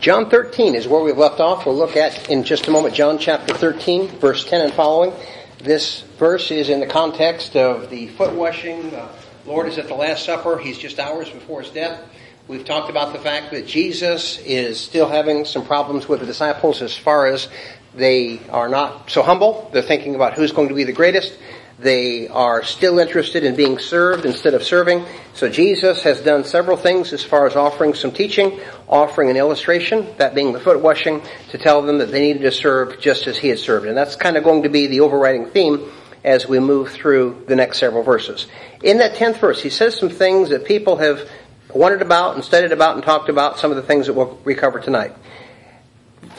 John 13 is where we've left off. We'll look at in just a moment John chapter 13, verse 10 and following. This verse is in the context of the foot washing. The Lord is at the Last Supper. He's just hours before his death. We've talked about the fact that Jesus is still having some problems with the disciples as far as they are not so humble. They're thinking about who's going to be the greatest. They are still interested in being served instead of serving. So Jesus has done several things as far as offering some teaching, offering an illustration, that being the foot washing, to tell them that they needed to serve just as he had served. And that's kind of going to be the overriding theme as we move through the next several verses. In that 10th verse, he says some things that people have wondered about and studied about and talked about, some of the things that we'll recover tonight.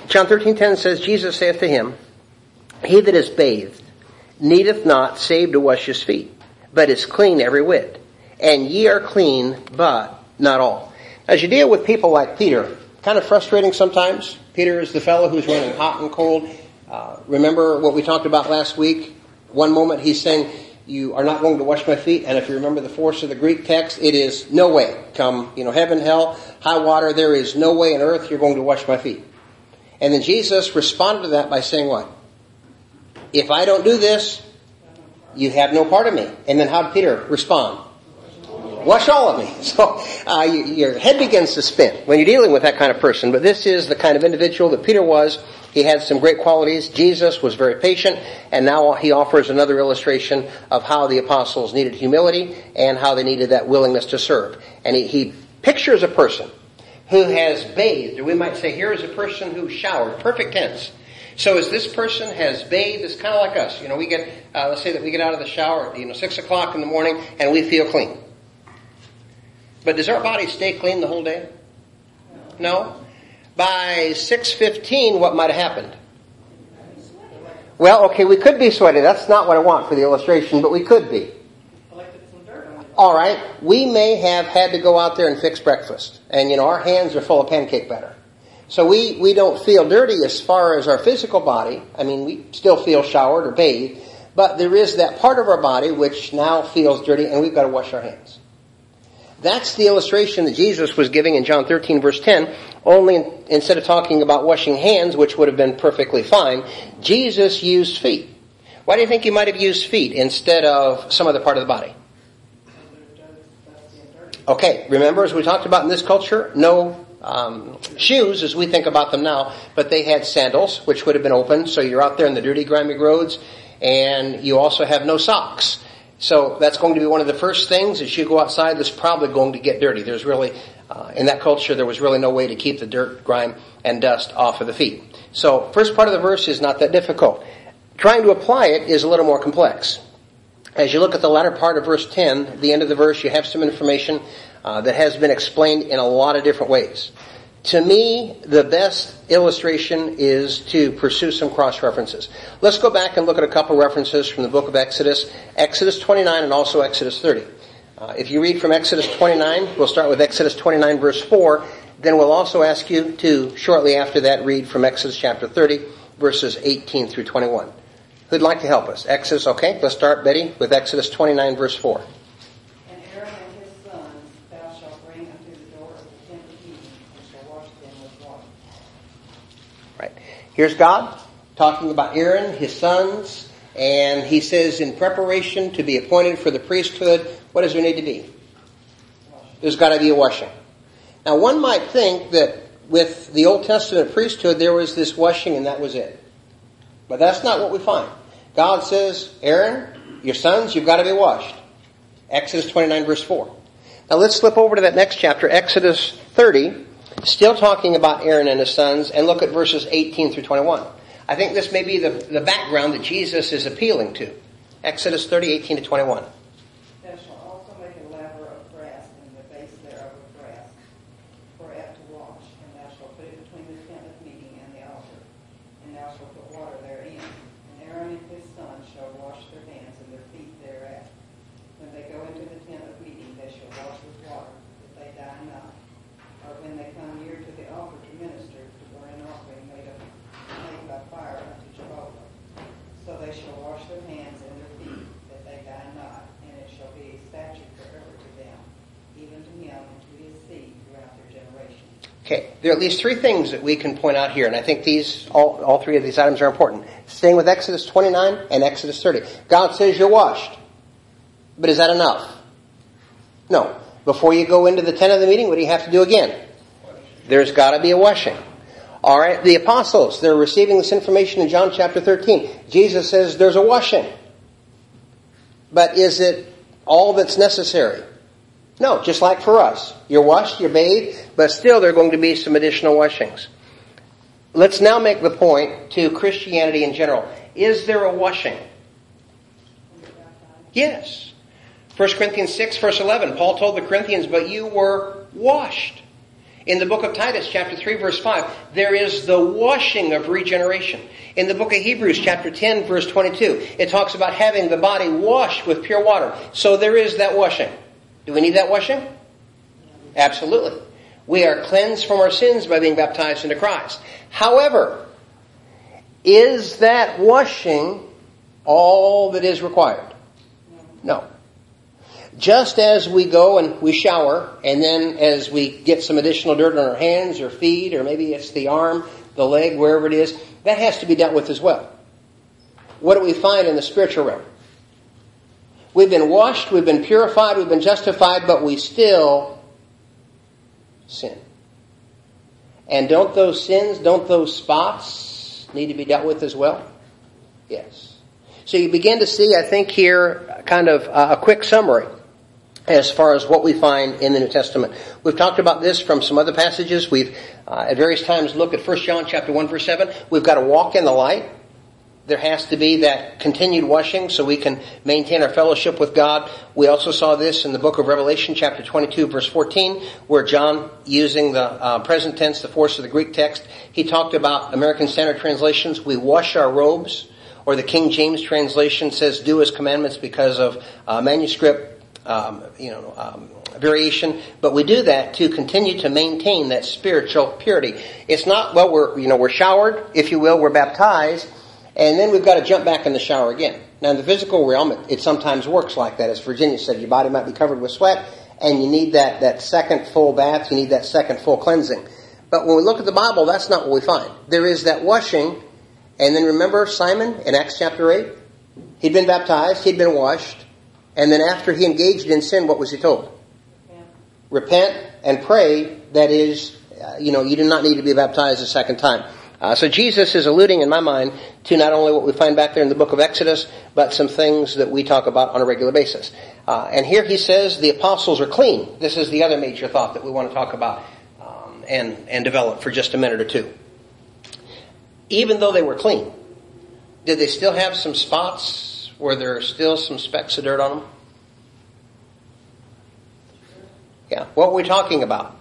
John 13:10 says, Jesus saith to him, He that is bathed needeth not save to wash his feet, but is clean every whit. And ye are clean, but not all. As you deal with people like Peter, kind of frustrating sometimes. Peter is the fellow who's running hot and cold. Uh, remember what we talked about last week? One moment he's saying, you are not going to wash my feet. And if you remember the force of the Greek text, it is no way. Come, you know, heaven, hell, high water, there is no way on earth you're going to wash my feet. And then Jesus responded to that by saying what? If I don't do this, you have no part of me. And then how did Peter respond? Wash all of me. So uh, your head begins to spin when you're dealing with that kind of person. But this is the kind of individual that Peter was. He had some great qualities. Jesus was very patient, and now he offers another illustration of how the apostles needed humility and how they needed that willingness to serve. And he, he pictures a person who has bathed, or we might say here is a person who showered, perfect tense. So as this person has bathed, it's kind of like us. You know, we get, uh, let's say that we get out of the shower, at, you know, six o'clock in the morning, and we feel clean. But does our body stay clean the whole day? No. By 6.15, what might have happened? Well, okay, we could be sweaty. That's not what I want for the illustration, but we could be. All right, we may have had to go out there and fix breakfast. And, you know, our hands are full of pancake batter. So we, we don't feel dirty as far as our physical body. I mean, we still feel showered or bathed, but there is that part of our body which now feels dirty and we've got to wash our hands. That's the illustration that Jesus was giving in John 13 verse 10, only in, instead of talking about washing hands, which would have been perfectly fine, Jesus used feet. Why do you think he might have used feet instead of some other part of the body? Okay, remember as we talked about in this culture, no um, shoes as we think about them now, but they had sandals, which would have been open, so you're out there in the dirty, grimy roads, and you also have no socks. So that's going to be one of the first things as you go outside that's probably going to get dirty. There's really, uh, in that culture, there was really no way to keep the dirt, grime, and dust off of the feet. So first part of the verse is not that difficult. Trying to apply it is a little more complex. As you look at the latter part of verse 10, the end of the verse, you have some information uh, that has been explained in a lot of different ways. To me, the best illustration is to pursue some cross references. Let's go back and look at a couple references from the book of Exodus, Exodus 29 and also Exodus 30. Uh, if you read from Exodus 29, we'll start with Exodus 29 verse 4, then we'll also ask you to shortly after that read from Exodus chapter 30 verses 18 through 21. Who'd like to help us? Exodus, okay, let's start, Betty, with Exodus 29 verse 4. Here's God talking about Aaron, his sons, and he says in preparation to be appointed for the priesthood, what does there need to be? There's got to be a washing. Now one might think that with the Old Testament priesthood there was this washing and that was it. But that's not what we find. God says, Aaron, your sons, you've got to be washed. Exodus 29 verse 4. Now let's slip over to that next chapter, Exodus 30, Still talking about Aaron and his sons, and look at verses 18 through 21. I think this may be the, the background that Jesus is appealing to. Exodus 30, 18 to 21. they shall wash their hands and their feet, that they die not. Okay, there are at least three things that we can point out here, and I think these, all, all three of these items are important. Staying with Exodus 29 and Exodus 30. God says you're washed. But is that enough? No. Before you go into the tent of the meeting, what do you have to do again? There's gotta be a washing. Alright, the apostles, they're receiving this information in John chapter 13. Jesus says there's a washing. But is it all that's necessary? No, just like for us. You're washed, you're bathed, but still there are going to be some additional washings. Let's now make the point to Christianity in general. Is there a washing? Yes. 1 Corinthians 6 verse 11, Paul told the Corinthians, but you were washed. In the book of Titus chapter 3 verse 5, there is the washing of regeneration. In the book of Hebrews chapter 10 verse 22, it talks about having the body washed with pure water. So there is that washing. Do we need that washing? Absolutely. We are cleansed from our sins by being baptized into Christ. However, is that washing all that is required? No. Just as we go and we shower, and then as we get some additional dirt on our hands or feet, or maybe it's the arm, the leg, wherever it is, that has to be dealt with as well. What do we find in the spiritual realm? We've been washed, we've been purified, we've been justified, but we still sin. And don't those sins, don't those spots need to be dealt with as well? Yes. So you begin to see, I think here, kind of a quick summary as far as what we find in the New Testament. We've talked about this from some other passages. We've uh, at various times looked at 1 John chapter 1 verse 7. We've got to walk in the light there has to be that continued washing so we can maintain our fellowship with God. We also saw this in the book of Revelation chapter 22 verse 14 where John using the uh, present tense, the force of the Greek text, he talked about American Standard translations. We wash our robes or the King James translation says do his commandments because of uh, manuscript, um, you know, um, variation, but we do that to continue to maintain that spiritual purity. It's not, well, we're, you know, we're showered, if you will, we're baptized, and then we've got to jump back in the shower again. Now in the physical realm, it, it sometimes works like that. As Virginia said, your body might be covered with sweat, and you need that, that second full bath, you need that second full cleansing. But when we look at the Bible, that's not what we find. There is that washing, and then remember Simon in Acts chapter 8? He'd been baptized, he'd been washed, and then after he engaged in sin, what was he told? Yeah. Repent and pray, that is, uh, you know, you do not need to be baptized a second time. Uh, so Jesus is alluding, in my mind, to not only what we find back there in the book of Exodus, but some things that we talk about on a regular basis. Uh, and here he says the apostles are clean. This is the other major thought that we want to talk about um, and and develop for just a minute or two. Even though they were clean, did they still have some spots where there are still some specks of dirt on them? Yeah. What were we talking about?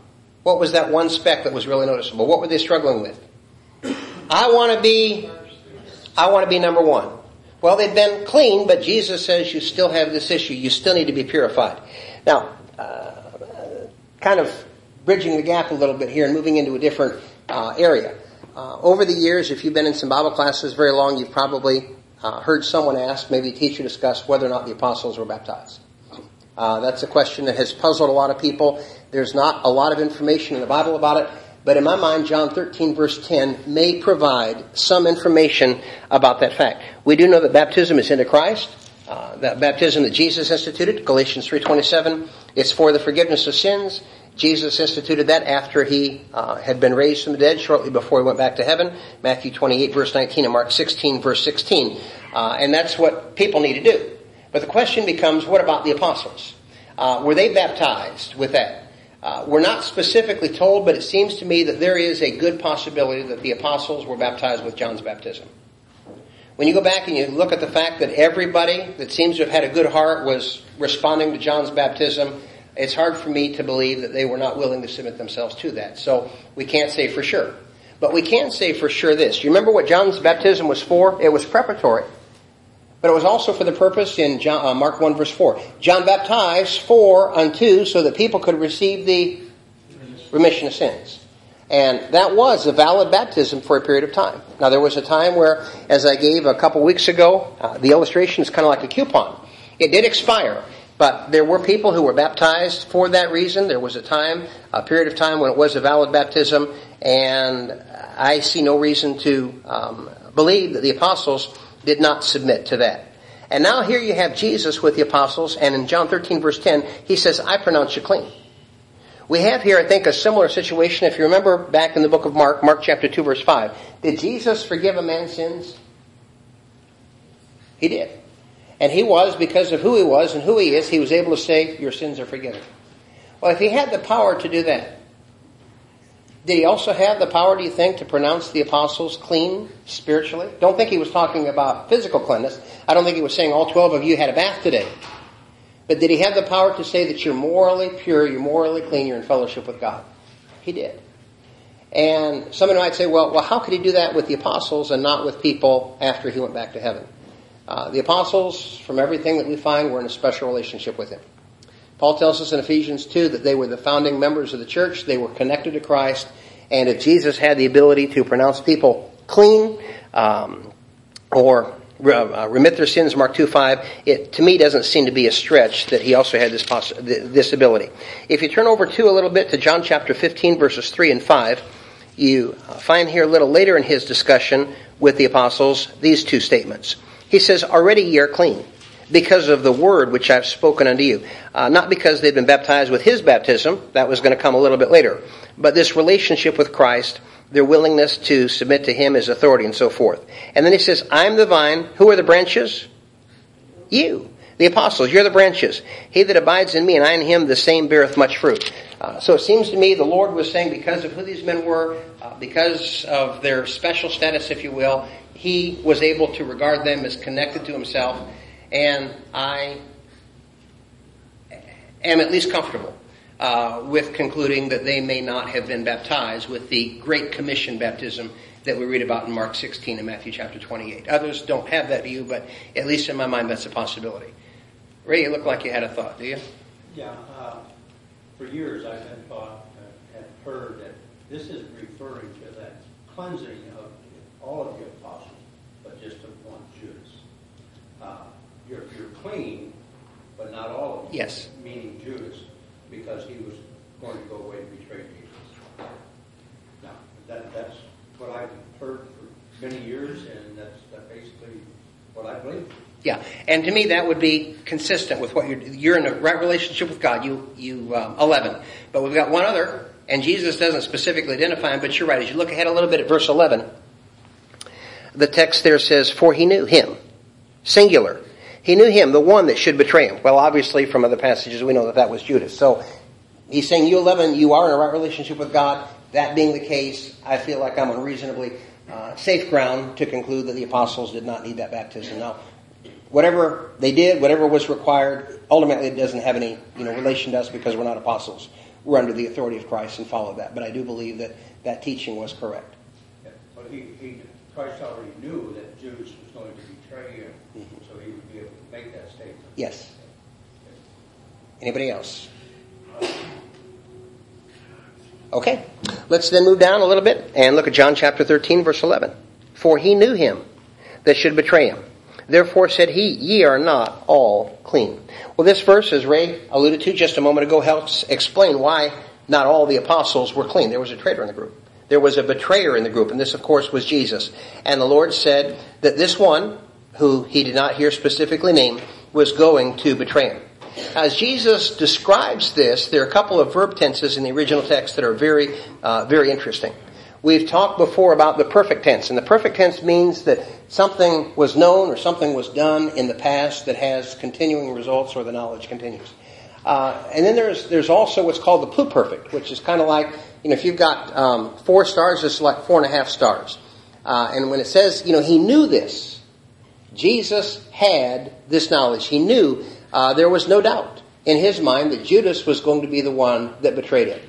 What was that one speck that was really noticeable? What were they struggling with? I want to be, I want to be number one. Well, they've been clean, but Jesus says you still have this issue. You still need to be purified. Now, uh, kind of bridging the gap a little bit here and moving into a different uh, area. Uh, over the years, if you've been in some Bible classes very long, you've probably uh, heard someone ask, maybe a teacher discuss whether or not the apostles were baptized. Uh, that's a question that has puzzled a lot of people. There's not a lot of information in the Bible about it. But in my mind, John 13 verse 10 may provide some information about that fact. We do know that baptism is into Christ. Uh, that baptism that Jesus instituted, Galatians 3.27, it's for the forgiveness of sins. Jesus instituted that after he uh, had been raised from the dead shortly before he went back to heaven. Matthew 28 verse 19 and Mark 16 verse 16. Uh, and that's what people need to do. But the question becomes, what about the apostles? Uh, were they baptized with that? Uh, we're not specifically told, but it seems to me that there is a good possibility that the apostles were baptized with John's baptism. When you go back and you look at the fact that everybody that seems to have had a good heart was responding to John's baptism, it's hard for me to believe that they were not willing to submit themselves to that. So we can't say for sure. But we can say for sure this. Do you remember what John's baptism was for? It was preparatory. But it was also for the purpose in John, uh, Mark 1 verse 4. John baptized for unto so that people could receive the remission of sins. And that was a valid baptism for a period of time. Now there was a time where, as I gave a couple weeks ago, uh, the illustration is kind of like a coupon. It did expire. But there were people who were baptized for that reason. There was a time, a period of time when it was a valid baptism, and I see no reason to um, believe that the apostles did not submit to that. And now here you have Jesus with the apostles, and in John 13 verse 10, he says, I pronounce you clean. We have here, I think, a similar situation. If you remember back in the book of Mark, Mark chapter 2 verse 5, did Jesus forgive a man's sins? He did. And he was, because of who he was and who he is, he was able to say, your sins are forgiven. Well, if he had the power to do that, did he also have the power, do you think, to pronounce the apostles clean spiritually? Don't think he was talking about physical cleanness. I don't think he was saying all 12 of you had a bath today. But did he have the power to say that you're morally pure, you're morally clean, you're in fellowship with God? He did. And somebody might say, well, well, how could he do that with the apostles and not with people after he went back to heaven? Uh, the apostles, from everything that we find, were in a special relationship with him. Paul tells us in Ephesians 2 that they were the founding members of the church, they were connected to Christ, and if Jesus had the ability to pronounce people clean, um, or uh, remit their sins, Mark 2 5, it to me doesn't seem to be a stretch that he also had this, poss- this ability. If you turn over to a little bit to John chapter 15, verses 3 and 5, you find here a little later in his discussion with the apostles these two statements. He says, Already ye are clean, because of the word which I've spoken unto you. Uh, not because they'd been baptized with his baptism, that was going to come a little bit later, but this relationship with Christ, their willingness to submit to him as authority and so forth. And then he says, I'm the vine. Who are the branches? You. The apostles, you're the branches. He that abides in me and I in him, the same beareth much fruit. Uh, so it seems to me the Lord was saying because of who these men were, uh, because of their special status, if you will, he was able to regard them as connected to himself, and I am at least comfortable uh, with concluding that they may not have been baptized with the Great Commission baptism that we read about in Mark 16 and Matthew chapter 28. Others don't have that view, but at least in my mind, that's a possibility. Ray, you look like you had a thought, do you? Yeah. Uh, for years, I've been thought, uh, have heard that this is referring to that cleansing of all of the apostles, but just of you're, you're clean, but not all of them. Yes. Meaning Judas, because he was going to go away and betray Jesus. Now, that, that's what I've heard for many years, and that's, that's basically what I believe. Yeah, and to me that would be consistent with what you're. You're in a right relationship with God. You you um, eleven, but we've got one other, and Jesus doesn't specifically identify him. But you're right. As you look ahead a little bit at verse eleven, the text there says, For he knew him. Singular. He knew him, the one that should betray him. Well, obviously from other passages we know that that was Judas. So he's saying, you 11, you are in a right relationship with God. That being the case, I feel like I'm on reasonably uh, safe ground to conclude that the apostles did not need that baptism. Now, whatever they did, whatever was required, ultimately it doesn't have any you know relation to us because we're not apostles. We're under the authority of Christ and follow that. But I do believe that that teaching was correct. Yeah, but he, he Christ already knew that Judas was going to betray him, mm-hmm. so he would be able make that statement. Yes. Anybody else? Okay. Let's then move down a little bit and look at John chapter 13, verse 11. For he knew him that should betray him. Therefore said he, Ye are not all clean. Well, this verse, as Ray alluded to just a moment ago, helps explain why not all the apostles were clean. There was a traitor in the group. There was a betrayer in the group, and this, of course, was Jesus. And the Lord said that this one, who he did not hear specifically name, was going to betray him. As Jesus describes this, there are a couple of verb tenses in the original text that are very, uh, very interesting. We've talked before about the perfect tense, and the perfect tense means that something was known or something was done in the past that has continuing results or the knowledge continues. Uh, and then there's there's also what's called the pluperfect, which is kind of like you know if you've got um, four stars, it's like four and a half stars. Uh, and when it says you know he knew this, Jesus had this knowledge. He knew uh, there was no doubt in his mind that Judas was going to be the one that betrayed him.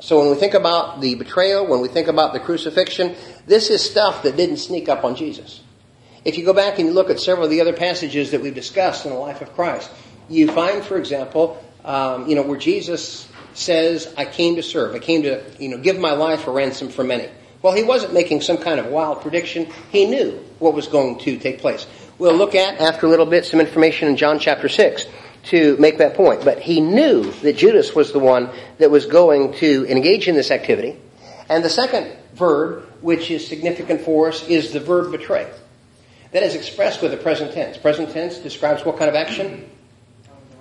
So when we think about the betrayal, when we think about the crucifixion, this is stuff that didn't sneak up on Jesus. If you go back and you look at several of the other passages that we've discussed in the life of Christ, you find, for example, um, you know, where Jesus says, I came to serve. I came to, you know, give my life a ransom for many. Well, he wasn't making some kind of wild prediction. He knew what was going to take place. We'll look at, after a little bit, some information in John chapter 6 to make that point. But he knew that Judas was the one that was going to engage in this activity. And the second verb, which is significant for us, is the verb betray. That is expressed with the present tense. Present tense describes what kind of action?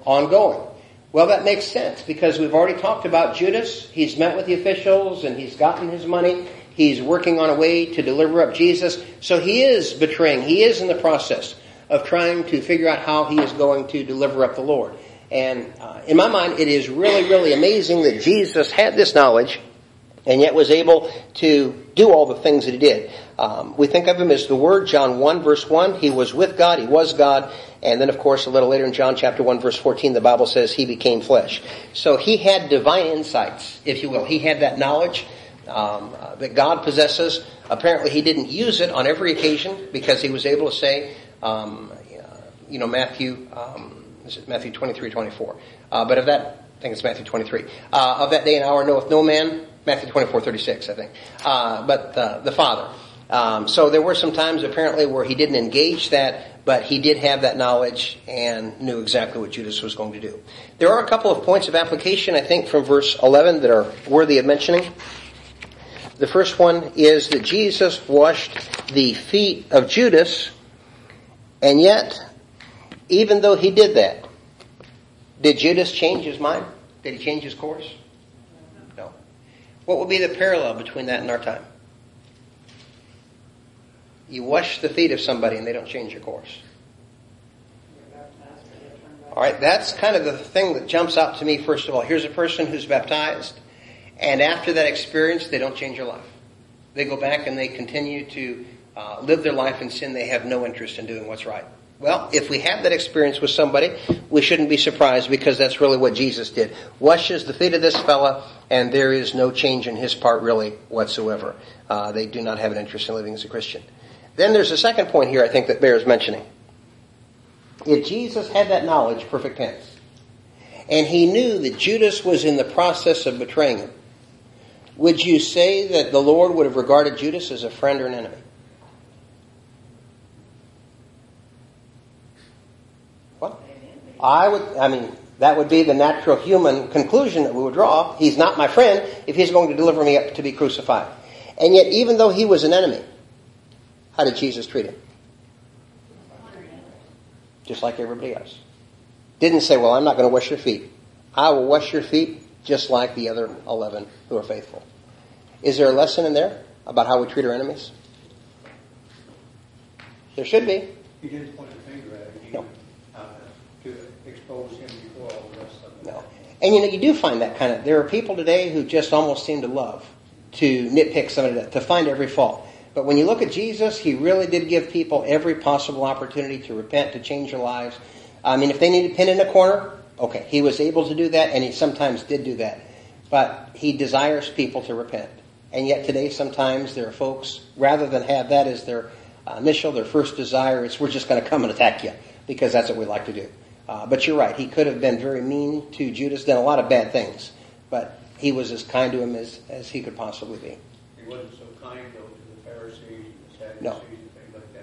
Ongoing. Well, that makes sense because we've already talked about Judas. He's met with the officials and he's gotten his money. He's working on a way to deliver up Jesus. So he is betraying. He is in the process of trying to figure out how he is going to deliver up the Lord. And uh, in my mind, it is really, really amazing that Jesus had this knowledge and yet was able to do all the things that he did. Um, we think of him as the Word, John 1 verse 1. He was with God, he was God, and then of course a little later in John chapter 1 verse 14 the Bible says he became flesh. So he had divine insights, if you will. He had that knowledge um, uh, that God possesses. Apparently he didn't use it on every occasion because he was able to say, um, you know, Matthew, um, Matthew 23, 24. Uh, but of that, I think it's Matthew 23. Uh, of that day and hour knoweth no man, Matthew 24, 36, I think. Uh, but uh, the Father. Um, so there were some times apparently where he didn't engage that, but he did have that knowledge and knew exactly what Judas was going to do. There are a couple of points of application, I think, from verse 11 that are worthy of mentioning. The first one is that Jesus washed the feet of Judas, and yet, even though he did that, did Judas change his mind? Did he change his course? No. What would be the parallel between that and our time? You wash the feet of somebody and they don't change your course. All right, that's kind of the thing that jumps out to me first of all. Here's a person who's baptized, and after that experience, they don't change their life. They go back and they continue to uh, live their life in sin. They have no interest in doing what's right. Well, if we have that experience with somebody, we shouldn't be surprised because that's really what Jesus did. Washes the feet of this fella, and there is no change in his part really whatsoever. Uh, they do not have an interest in living as a Christian. Then there's a second point here I think that bears mentioning. If Jesus had that knowledge, perfect tense, and he knew that Judas was in the process of betraying him, would you say that the Lord would have regarded Judas as a friend or an enemy? What? I would, I mean, that would be the natural human conclusion that we would draw. He's not my friend if he's going to deliver me up to be crucified. And yet, even though he was an enemy, how did Jesus treat him? Just like everybody else. Didn't say, well, I'm not going to wash your feet. I will wash your feet just like the other 11 who are faithful. Is there a lesson in there about how we treat our enemies? There should be. He didn't point the finger at him. No. Uh, to expose him before all the rest of them. No. And you know, you do find that kind of, there are people today who just almost seem to love to nitpick somebody, to find every fault. But when you look at Jesus, he really did give people every possible opportunity to repent, to change their lives. I mean, if they needed pin in a corner, okay, he was able to do that, and he sometimes did do that. But he desires people to repent. And yet today, sometimes there are folks, rather than have that as their initial, their first desire, it's we're just going to come and attack you because that's what we like to do. Uh, but you're right, he could have been very mean to Judas, done a lot of bad things, but he was as kind to him as, as he could possibly be. He wasn't so kind, though, to the Pharisees the Sadducees No. and things like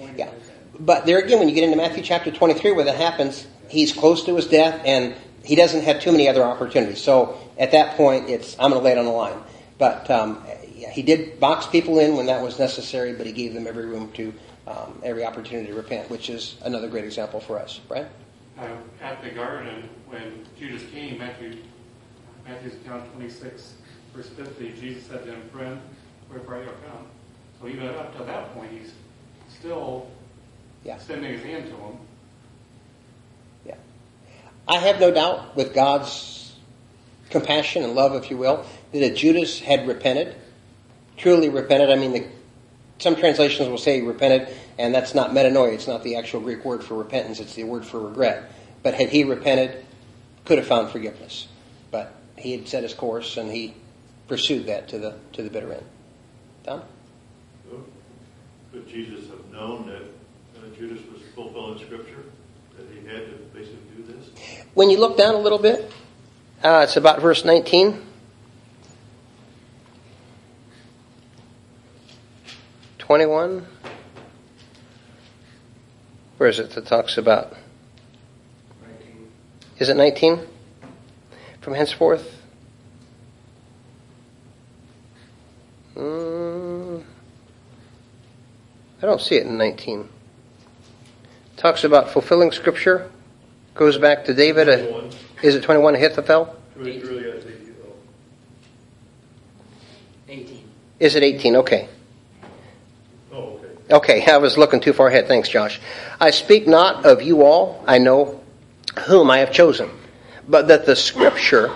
that. Yeah. But there again, when you get into Matthew chapter 23 where that happens, he's close to his death and he doesn't have too many other opportunities. So at that point, it's, I'm going to lay it on the line. But um, he did box people in when that was necessary, but he gave them every room to, um, every opportunity to repent, which is another great example for us. Right? uh, at the garden when Judas came, Matthew, Matthew's account 26, verse 50, Jesus said to him, Friend, wherefore art thou come? So even up to that point, he's still Yeah. extending his hand to him. I have no doubt with God's compassion and love, if you will, that Judas had repented, truly repented, I mean, the, some translations will say repented, and that's not metanoia. It's not the actual Greek word for repentance. It's the word for regret. But had he repented, could have found forgiveness. But he had set his course, and he pursued that to the to the bitter end. Tom? Could Jesus have known that uh, Judas was fulfilling Scripture, that he had to basically? When you look down a little bit, uh, it's about verse 19. 21. Where is it that talks about? Is it 19? From henceforth? Mm, I don't see it in 19. Talks about fulfilling scripture. Goes back to David. Uh, 21. is it 21 Ahithophel? Really, really, I think, oh, 18. Is it 18? Okay. oh, okay. Okay, I was looking too far ahead. Thanks, Josh. I speak not of you all. I know whom I have chosen, but that the scripture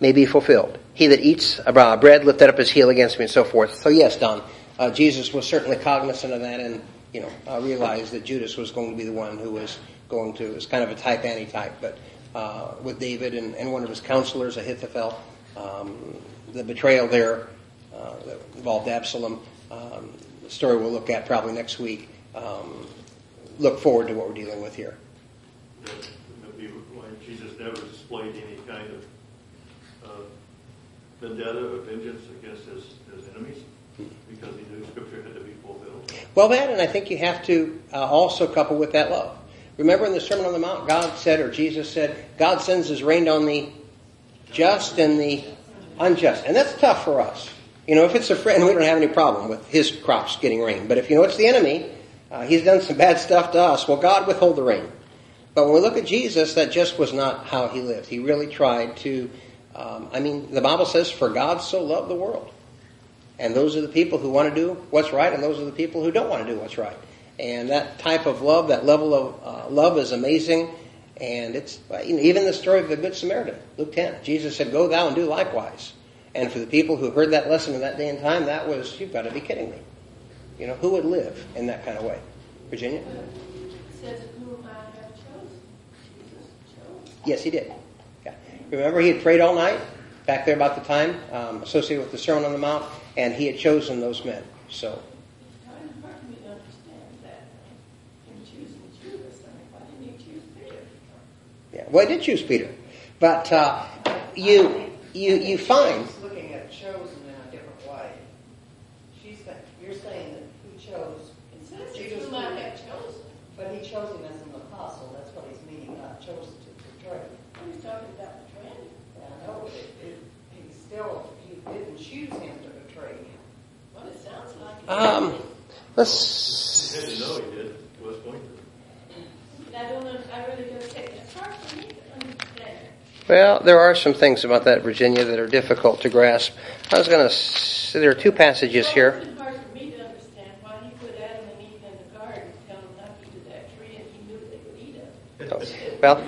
may be fulfilled. He that eats bread lifted up his heel against me, and so forth. So yes, Don, uh, Jesus was certainly cognizant of that, and you know uh, realized that Judas was going to be the one who was going to. It was kind of a type anti-type, but uh, with David and, and one of his counselors, Ahithophel, um, the betrayal there uh, that involved Absalom. Um, the story we'll look at probably next week. Um, look forward to what we're dealing with here. That Jesus never displayed any kind of uh, vendetta or vengeance against his, his enemies because he knew Scripture had to be fulfilled. Well, that, and I think you have to uh, also couple with that love. Remember in the Sermon on the Mount, God said, or Jesus said, God sends his rain on the just and the unjust. And that's tough for us. You know, if it's a friend, we don't have any problem with his crops getting rain. But if you know it's the enemy, uh, he's done some bad stuff to us, well, God withhold the rain. But when we look at Jesus, that just was not how he lived. He really tried to, um, I mean, the Bible says, for God so loved the world. And those are the people who want to do what's right, and those are the people who don't want to do what's right. And that type of love, that level of uh, love is amazing. And it's you know, even the story of the Good Samaritan, Luke 10. Jesus said, Go thou and do likewise. And for the people who heard that lesson in that day and time, that was, you've got to be kidding me. You know, who would live in that kind of way? Virginia? Yes, he did. Yeah. Remember, he had prayed all night back there about the time um, associated with the Sermon on the Mount, and he had chosen those men. So, It's kind of hard for me to understand that. In choosing Judas, I mean, why didn't he choose Peter? Yeah. Well, he did choose Peter, but uh, you you you find She's looking at chosen in a different way. She's, got- you're saying that he chose, It says it's Judas whom I have chosen. but he chose him as an apostle, that's what he's meaning, not chosen to betray. He's talking about the friend. I know, it, it, he still, he didn't choose him to betray him. Well, it sounds like it. um, let's He had to know he did. He was going to. Well, there are some things about that, Virginia, that are difficult to grasp. I was going to say there are two passages here. It's been hard for me to understand why he put Adam and Eve in the garden, tell them not to eat of that tree, and he knew they would eat of it. Oh, well,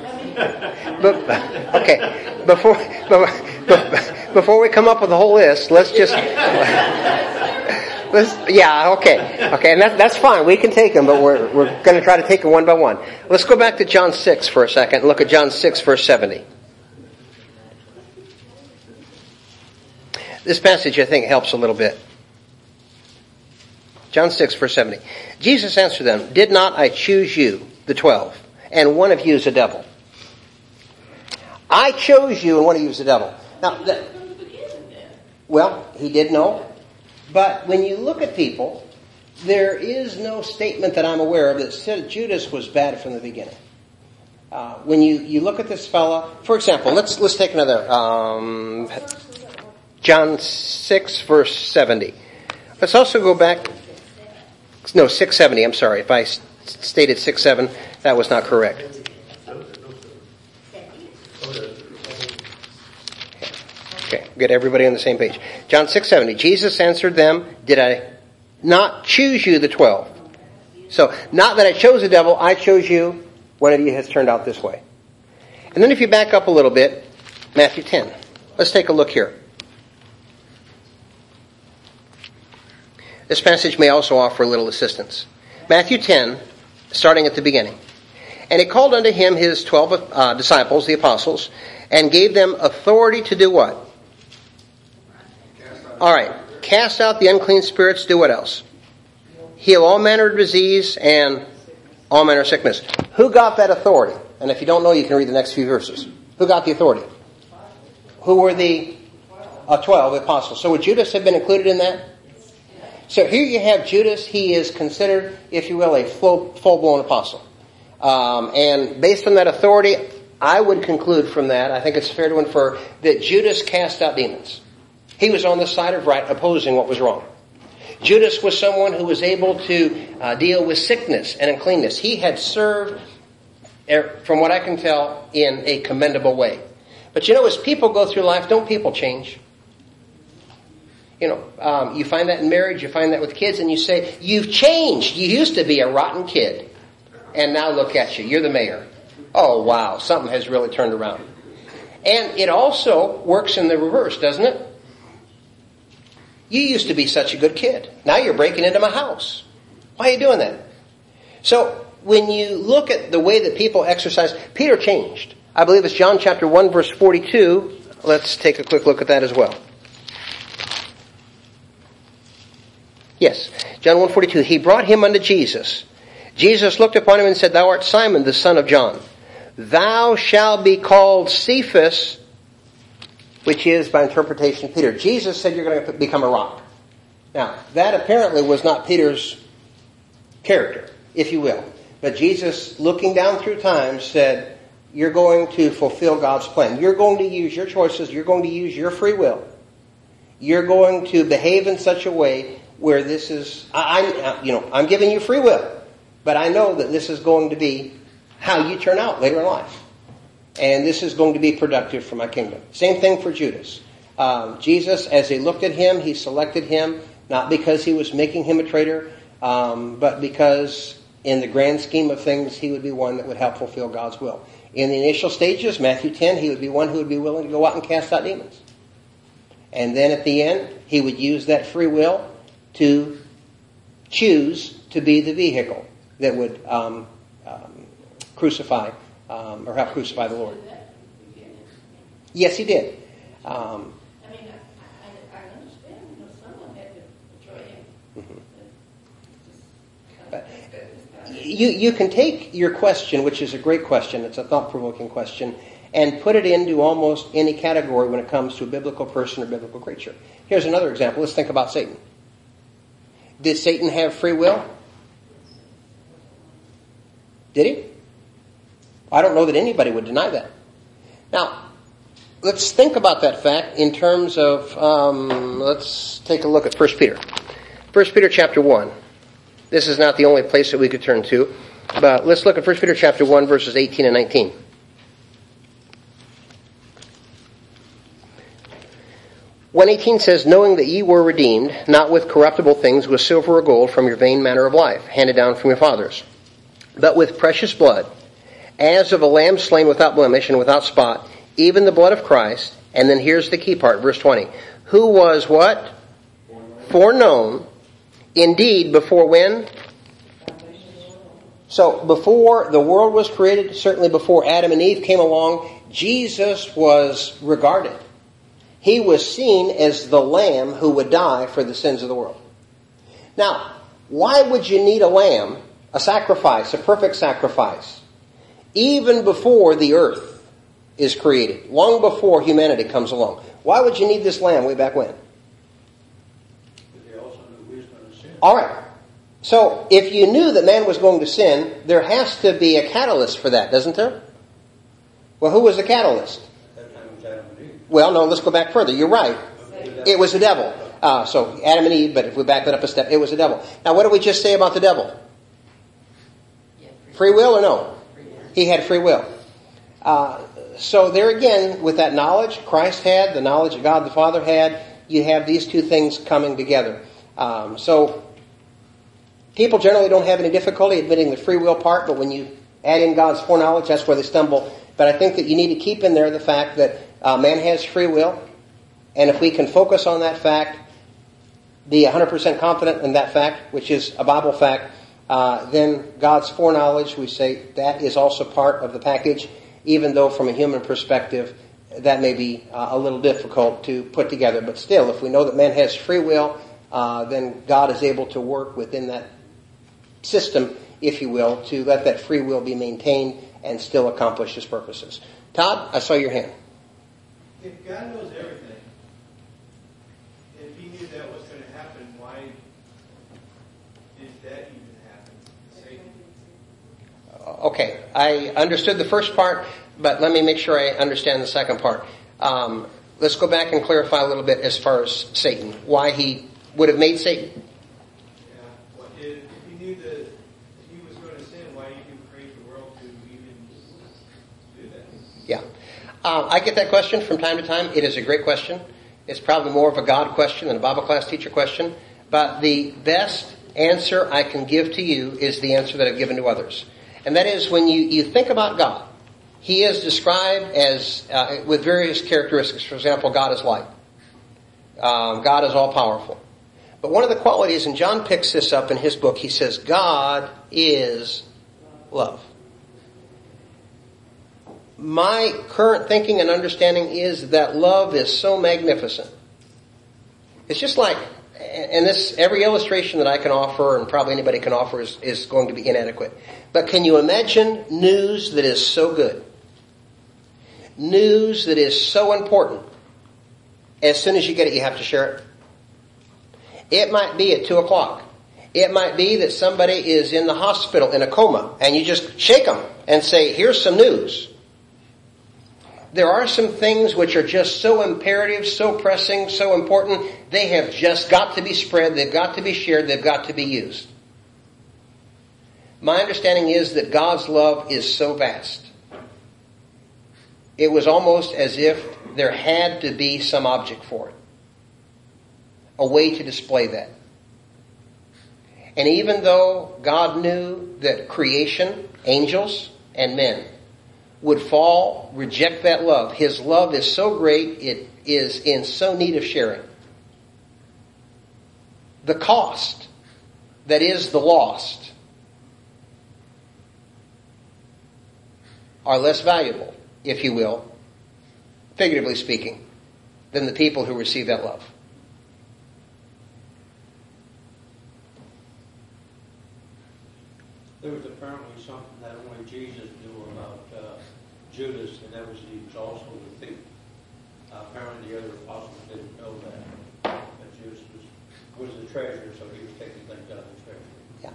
but, okay, before, before before we come up with a whole list, let's just let's yeah, okay, okay, and that, that's fine. We can take them, but we're we're going to try to take them one by one. Let's go back to John six for a second and look at John six verse seventy. This passage, I think, helps a little bit. John 6, verse 70. Jesus answered them, Did not I choose you, the twelve, and one of you is a devil? I chose you, and one of you is a devil. Now, that, well, he did know, but when you look at people, there is no statement that I'm aware of that said Judas was bad from the beginning. Uh, when you, you look at this fella, for example, let's let's take another um, John six verse seventy. Let's also go back. No, six seventy. I'm sorry if I stated six seven. That was not correct. Okay, get everybody on the same page. John 6:70. Jesus answered them, "Did I not choose you the 12?" So, not that I chose the devil, I chose you. One of you has turned out this way. And then if you back up a little bit, Matthew 10. Let's take a look here. This passage may also offer a little assistance. Matthew 10, starting at the beginning. And he called unto him his twelve uh, disciples, the apostles, and gave them authority to do what? All right. Cast out the unclean spirits. Do what else? Heal all manner of disease and all manner of sickness. Who got that authority? And if you don't know, you can read the next few verses. Who got the authority? Who were the uh, 12 apostles? So would Judas have been included in that? So here you have Judas. He is considered, if you will, a full blown apostle. Um, and based on that authority, I would conclude from that, I think it's fair to infer, that Judas cast out demons. He was on the side of right, opposing what was wrong. Judas was someone who was able to uh, deal with sickness and uncleanness. He had served, er, from what I can tell, in a commendable way. But you know, as people go through life, don't people change? You know, um, you find that in marriage, you find that with kids, and you say, You've changed. You used to be a rotten kid, and now look at you. You're the mayor. Oh, wow, something has really turned around. And it also works in the reverse, doesn't it? You used to be such a good kid. Now you're breaking into my house. Why are you doing that? So, when you look at the way that people exercise, Peter changed. I believe it's John chapter 1 verse 42. Let's take a quick look at that as well. Yes, John 142. He brought him unto Jesus. Jesus looked upon him and said, Thou art Simon, the son of John. Thou shalt be called Cephas, which is by interpretation Peter. Jesus said you're going to become a rock. Now, that apparently was not Peter's character, if you will. But Jesus, looking down through time, said, You're going to fulfill God's plan. You're going to use your choices. You're going to use your free will. You're going to behave in such a way where this is, I, am you know, I'm giving you free will. But I know that this is going to be how you turn out later in life. And this is going to be productive for my kingdom. Same thing for Judas. Um, Jesus, as he looked at him, he selected him not because he was making him a traitor, um, but because in the grand scheme of things, he would be one that would help fulfill God's will. In the initial stages, Matthew 10, he would be one who would be willing to go out and cast out demons. And then at the end, he would use that free will to choose to be the vehicle that would um, um, crucify um, or help crucify the Lord. Yes, he did. Um, I mean, I, understand, you know, someone had to him. You, you can take your question, which is a great question, it's a thought provoking question, and put it into almost any category when it comes to a biblical person or biblical creature. Here's another example. Let's think about Satan. Did Satan have free will? Did he? I don't know that anybody would deny that. Now, let's think about that fact in terms of, um, let's take a look at 1 Peter. 1 Peter chapter 1. This is not the only place that we could turn to, but let's look at 1 Peter chapter 1 verses 18 and 19. One eighteen says, Knowing that ye were redeemed, not with corruptible things, with silver or gold, from your vain manner of life, handed down from your fathers, but with precious blood, as of a lamb slain without blemish and without spot, even the blood of Christ. And then here's the key part, verse 20. Who was what? Foreknown. Indeed, before when? So before the world was created, certainly before Adam and Eve came along, Jesus was regarded. He was seen as the lamb who would die for the sins of the world. Now, why would you need a lamb, a sacrifice, a perfect sacrifice, even before the earth is created, long before humanity comes along? Why would you need this lamb way back when? But they also knew we was going to sin. All right. So if you knew that man was going to sin, there has to be a catalyst for that, doesn't there? Well, who was the catalyst? That time it was Adam and Eve. Well, no, let's go back further. You're right. It was the devil. Uh, so Adam and Eve, but if we back that up a step, it was the devil. Now, what did we just say about the devil? Free will or no? He had free will. Uh, so there again, with that knowledge Christ had, the knowledge that God the Father had, you have these two things coming together. Um, so people generally don't have any difficulty admitting the free will part, but when you add in God's foreknowledge, that's where they stumble. But I think that you need to keep in there the fact that uh, man has free will, and if we can focus on that fact, be 100% confident in that fact, which is a Bible fact, uh, then God's foreknowledge, we say that is also part of the package, even though from a human perspective, that may be uh, a little difficult to put together. But still, if we know that man has free will, uh, then God is able to work within that system, if you will, to let that free will be maintained and still accomplish his purposes. Todd, I saw your hand. If God knows everything, if He knew that was going to happen, why did that even happen? Satan. Okay, I understood the first part, but let me make sure I understand the second part. Um, let's go back and clarify a little bit as far as Satan, why he would have made Satan. Yeah, well, if, if he knew that he was going to sin, why did he create the world to even do that? Yeah. Um, I get that question from time to time. It is a great question. It's probably more of a God question than a Bible class teacher question. But the best answer I can give to you is the answer that I've given to others. And that is when you, you think about God, He is described as, uh, with various characteristics. For example, God is light. Um, God is all powerful. But one of the qualities, and John picks this up in his book, he says, God is love. My current thinking and understanding is that love is so magnificent. It's just like, and this, every illustration that I can offer, and probably anybody can offer, is, is going to be inadequate. But can you imagine news that is so good? News that is so important. As soon as you get it, you have to share it. It might be at 2 o'clock. It might be that somebody is in the hospital in a coma, and you just shake them and say, here's some news. There are some things which are just so imperative, so pressing, so important, they have just got to be spread, they've got to be shared, they've got to be used. My understanding is that God's love is so vast. It was almost as if there had to be some object for it. A way to display that. And even though God knew that creation, angels, and men would fall, reject that love, His love is so great, it is in so need of sharing. The cost that is the lost are less valuable, if you will, figuratively speaking, than the people who receive that love. There was apparently something that only Jesus Judas, and that was he was also the thief. Uh, apparently, the other apostles didn't know that. That Judas was, was the treasurer, so he was taking things out of the treasury. Yeah.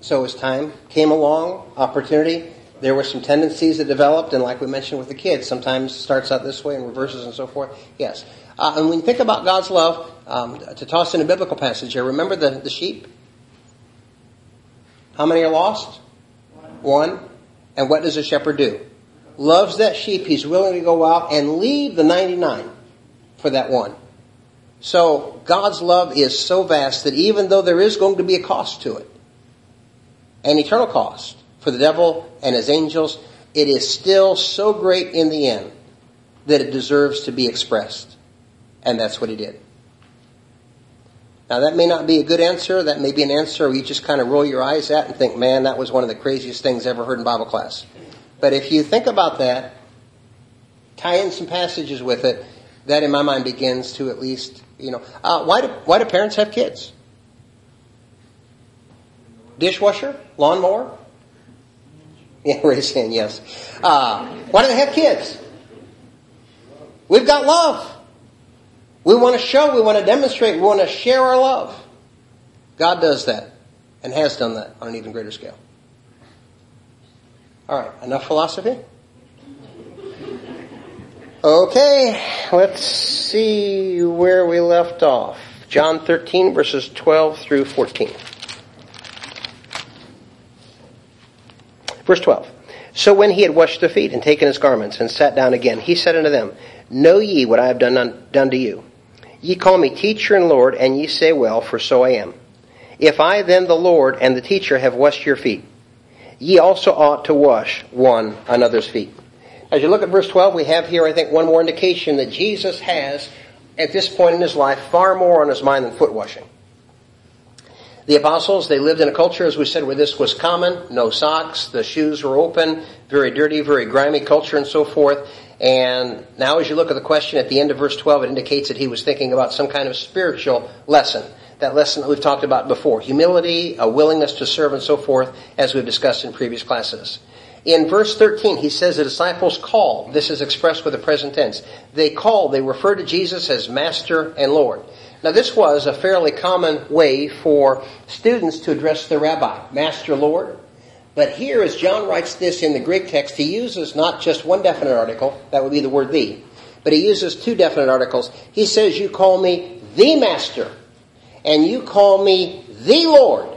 So as time came along, opportunity, there were some tendencies that developed, and like we mentioned with the kids, sometimes starts out this way and reverses and so forth. Yes. Uh, and when you think about God's love, um, to toss in a biblical passage here, remember the, the sheep? How many are lost? One. And what does a shepherd do? Loves that sheep. He's willing to go out and leave the 99 for that one. So God's love is so vast that even though there is going to be a cost to it, an eternal cost for the devil and his angels, it is still so great in the end that it deserves to be expressed. And that's what he did. Now that may not be a good answer. That may be an answer where you just kind of roll your eyes at and think, man, that was one of the craziest things ever heard in Bible class. But if you think about that, tie in some passages with it, that in my mind begins to at least, you know, uh, why do, why do parents have kids? Dishwasher? Lawnmower? Yeah, raise hand, yes. Uh, why do they have kids? We've got love. We want to show, we want to demonstrate, we want to share our love. God does that and has done that on an even greater scale. All right, enough philosophy? Okay, let's see where we left off. John 13, verses 12 through 14. Verse 12. So when he had washed their feet and taken his garments and sat down again, he said unto them, Know ye what I have done, done to you? Ye call me teacher and Lord, and ye say well, for so I am. If I then, the Lord and the teacher, have washed your feet, ye also ought to wash one another's feet. As you look at verse 12, we have here, I think, one more indication that Jesus has, at this point in his life, far more on his mind than foot washing. The apostles, they lived in a culture, as we said, where this was common. No socks, the shoes were open, very dirty, very grimy culture and so forth. And now as you look at the question at the end of verse 12, it indicates that he was thinking about some kind of spiritual lesson. That lesson that we've talked about before. Humility, a willingness to serve and so forth, as we've discussed in previous classes. In verse 13, he says the disciples called. This is expressed with the present tense. They called, they refer to Jesus as Master and Lord. Now this was a fairly common way for students to address the rabbi. Master, Lord. But here, as John writes this in the Greek text, he uses not just one definite article, that would be the word the, but he uses two definite articles. He says, You call me the Master, and you call me the Lord,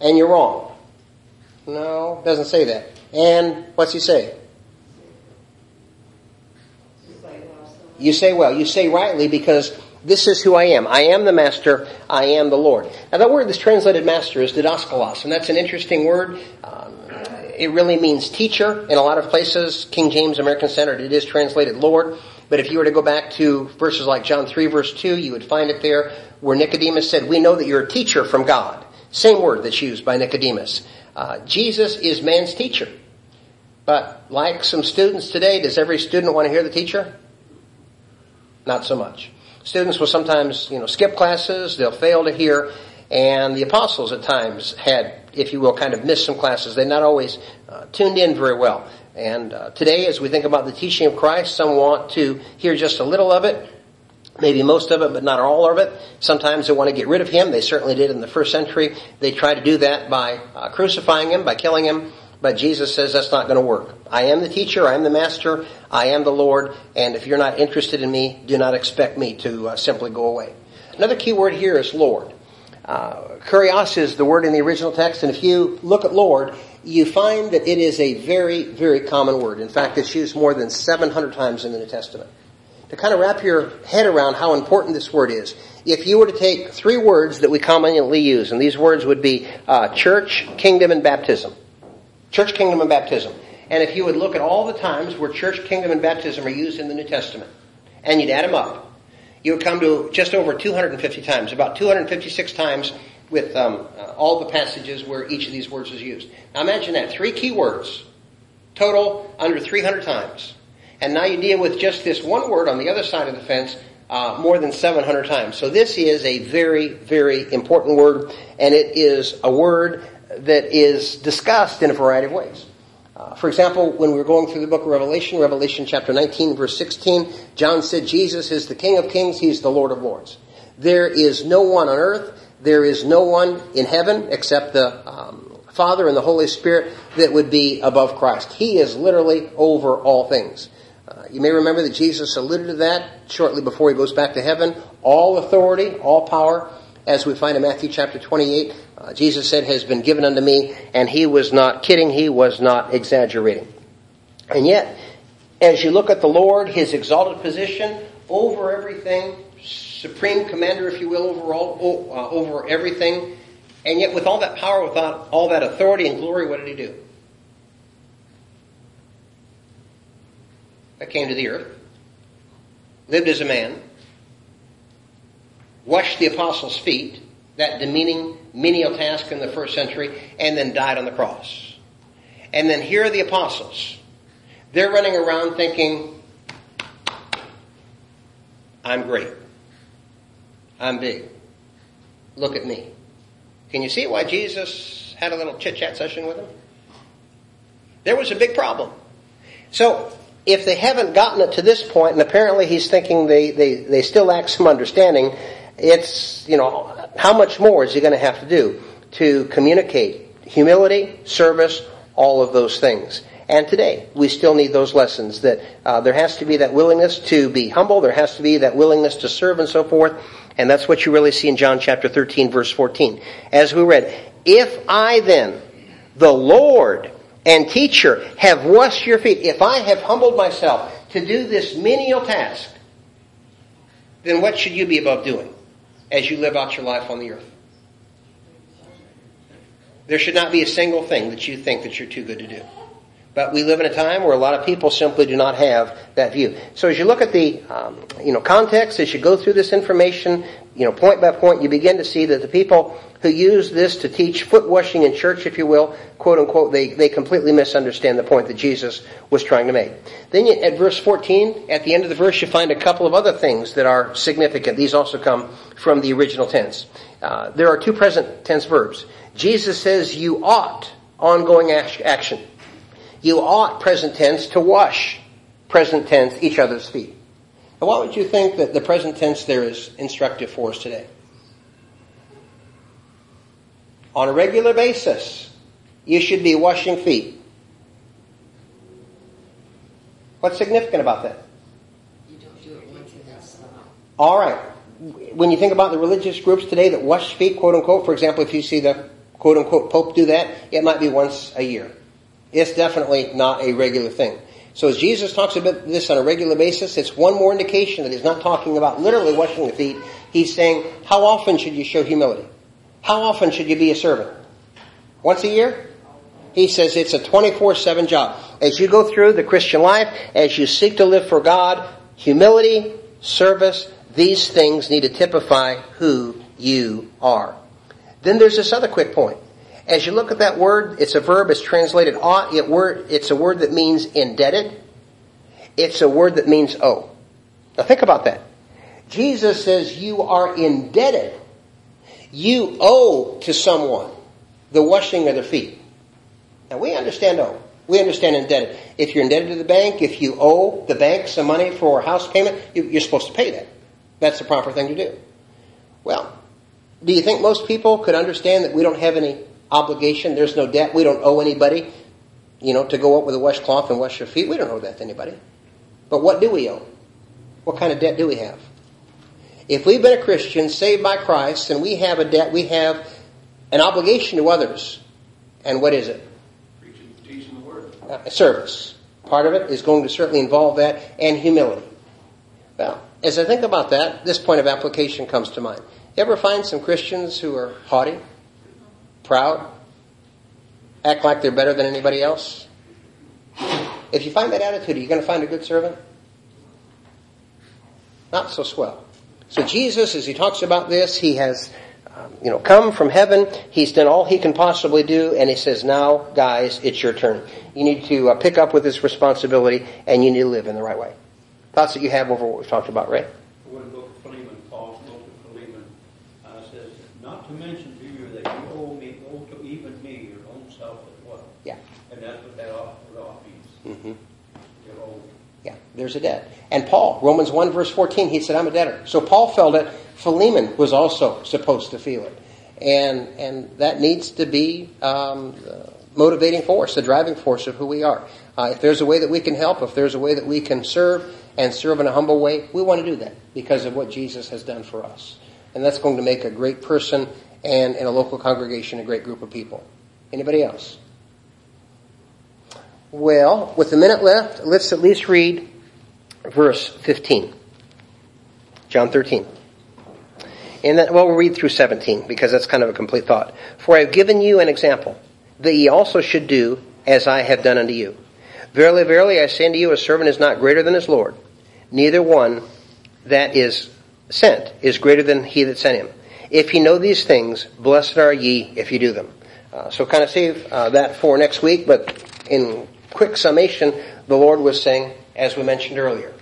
and you're wrong. No, doesn't say that. And what's he say? You say well. You say rightly because this is who I am. I am the master. I am the Lord. Now that word that's translated master is didaskalos, and that's an interesting word. Um, it really means teacher in a lot of places. King James American Standard, it is translated Lord. But if you were to go back to verses like John 3 verse 2, you would find it there where Nicodemus said, we know that you're a teacher from God. Same word that's used by Nicodemus. Uh, Jesus is man's teacher. But like some students today, does every student want to hear the teacher? Not so much. Students will sometimes, you know, skip classes, they'll fail to hear, and the apostles at times had, if you will, kind of missed some classes. They're not always uh, tuned in very well. And uh, today, as we think about the teaching of Christ, some want to hear just a little of it, maybe most of it, but not all of it. Sometimes they want to get rid of him. They certainly did in the first century. They tried to do that by uh, crucifying him, by killing him. But Jesus says that's not going to work. I am the teacher. I am the master. I am the Lord. And if you're not interested in me, do not expect me to uh, simply go away. Another key word here is Lord. Uh, kurios is the word in the original text, and if you look at Lord, you find that it is a very, very common word. In fact, it's used more than 700 times in the New Testament. To kind of wrap your head around how important this word is, if you were to take three words that we commonly use, and these words would be uh, church, kingdom, and baptism. Church, kingdom, and baptism. And if you would look at all the times where church, kingdom, and baptism are used in the New Testament, and you'd add them up, you would come to just over 250 times, about 256 times with um, uh, all the passages where each of these words is used. Now imagine that. Three key words, total under 300 times. And now you deal with just this one word on the other side of the fence uh, more than 700 times. So this is a very, very important word, and it is a word that is discussed in a variety of ways. Uh, for example, when we were going through the book of Revelation, Revelation chapter 19, verse 16, John said, Jesus is the King of kings, He's the Lord of lords. There is no one on earth, there is no one in heaven except the um, Father and the Holy Spirit that would be above Christ. He is literally over all things. Uh, you may remember that Jesus alluded to that shortly before he goes back to heaven. All authority, all power, as we find in Matthew chapter 28, uh, Jesus said, has been given unto me, and he was not kidding, he was not exaggerating. And yet, as you look at the Lord, his exalted position over everything, supreme commander, if you will, over all, uh, over everything, and yet with all that power, without all that authority and glory, what did he do? That came to the earth, lived as a man, washed the apostles' feet, that demeaning menial task in the first century, and then died on the cross. And then here are the apostles. They're running around thinking, I'm great. I'm big. Look at me. Can you see why Jesus had a little chit chat session with them? There was a big problem. So, if they haven't gotten it to this point, and apparently he's thinking they, they, they still lack some understanding, it's, you know, how much more is he going to have to do to communicate humility, service, all of those things? And today, we still need those lessons that uh, there has to be that willingness to be humble, there has to be that willingness to serve and so forth. And that's what you really see in John chapter 13 verse 14. As we read, if I then, the Lord and teacher, have washed your feet, if I have humbled myself to do this menial task, then what should you be above doing as you live out your life on the earth? There should not be a single thing that you think that you're too good to do. But we live in a time where a lot of people simply do not have that view. So as you look at the um, you know context, as you go through this information, you know point by point, you begin to see that the people who use this to teach foot washing in church, if you will, quote unquote, they, they completely misunderstand the point that Jesus was trying to make. Then you, at verse 14, at the end of the verse, you find a couple of other things that are significant. These also come from the original tense. Uh, there are two present tense verbs. Jesus says you ought ongoing action. You ought, present tense, to wash, present tense, each other's feet. Now, what would you think that the present tense there is instructive for us today? On a regular basis, you should be washing feet. What's significant about that? You don't do it once and then stop. All right. When you think about the religious groups today that wash feet, quote unquote, for example, if you see the quote unquote Pope do that, it might be once a year. It's definitely not a regular thing. So as Jesus talks about this on a regular basis, it's one more indication that he's not talking about literally washing the feet. He's saying, how often should you show humility? How often should you be a servant? Once a year? He says it's a 24-7 job. As you go through the Christian life, as you seek to live for God, humility, service, these things need to typify who you are. Then there's this other quick point. As you look at that word, it's a verb, it's translated ought, it word, it's a word that means indebted. It's a word that means owe. Now think about that. Jesus says you are indebted. You owe to someone the washing of their feet. Now we understand owe. We understand indebted. If you're indebted to the bank, if you owe the bank some money for a house payment, you're supposed to pay that. That's the proper thing to do. Well, do you think most people could understand that we don't have any obligation? There's no debt. We don't owe anybody, you know, to go up with a washcloth and wash your feet. We don't owe that to anybody. But what do we owe? What kind of debt do we have? If we've been a Christian, saved by Christ, and we have a debt, we have an obligation to others. And what is it? Preaching, teaching the word. Uh, service. Part of it is going to certainly involve that, and humility. Well, as I think about that, this point of application comes to mind. You ever find some Christians who are haughty, proud, act like they're better than anybody else? If you find that attitude, are you going to find a good servant? Not so swell. So Jesus, as he talks about this, he has, um, you know, come from heaven. He's done all he can possibly do, and he says, "Now, guys, it's your turn. You need to uh, pick up with this responsibility, and you need to live in the right way." Thoughts that you have over what we've talked about, right? When the book of Philemon, Paul spoke to Philemon, uh, says, not to mention to you that you owe me, owe to even me, your own self as well. Yeah. What that off, off. Mm-hmm. Yeah, there's a debt. And Paul, Romans 1 verse 14, he said, I'm a debtor. So Paul felt it. Philemon was also supposed to feel it. And, and that needs to be um, the motivating force, the driving force of who we are. Uh, if there's a way that we can help, if there's a way that we can serve and serve in a humble way, we want to do that because of what Jesus has done for us. And that's going to make a great person and in a local congregation a great group of people. Anybody else? Well, with a minute left, let's at least read verse 15. John 13. And then, well, we'll read through 17 because that's kind of a complete thought. For I have given you an example that ye also should do as I have done unto you. Verily, verily, I say unto you, a servant is not greater than his Lord, neither one that is sent is greater than he that sent him. If ye know these things, blessed are ye if ye do them. Uh, so kind of save uh, that for next week, but in quick summation, the Lord was saying, as we mentioned earlier,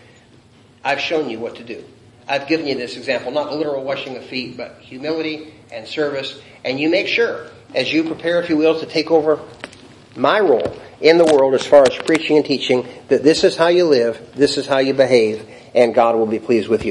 I've shown you what to do. I've given you this example, not literal washing of feet, but humility and service. And you make sure, as you prepare, if you will, to take over my role in the world as far as preaching and teaching, that this is how you live, this is how you behave, and God will be pleased with you.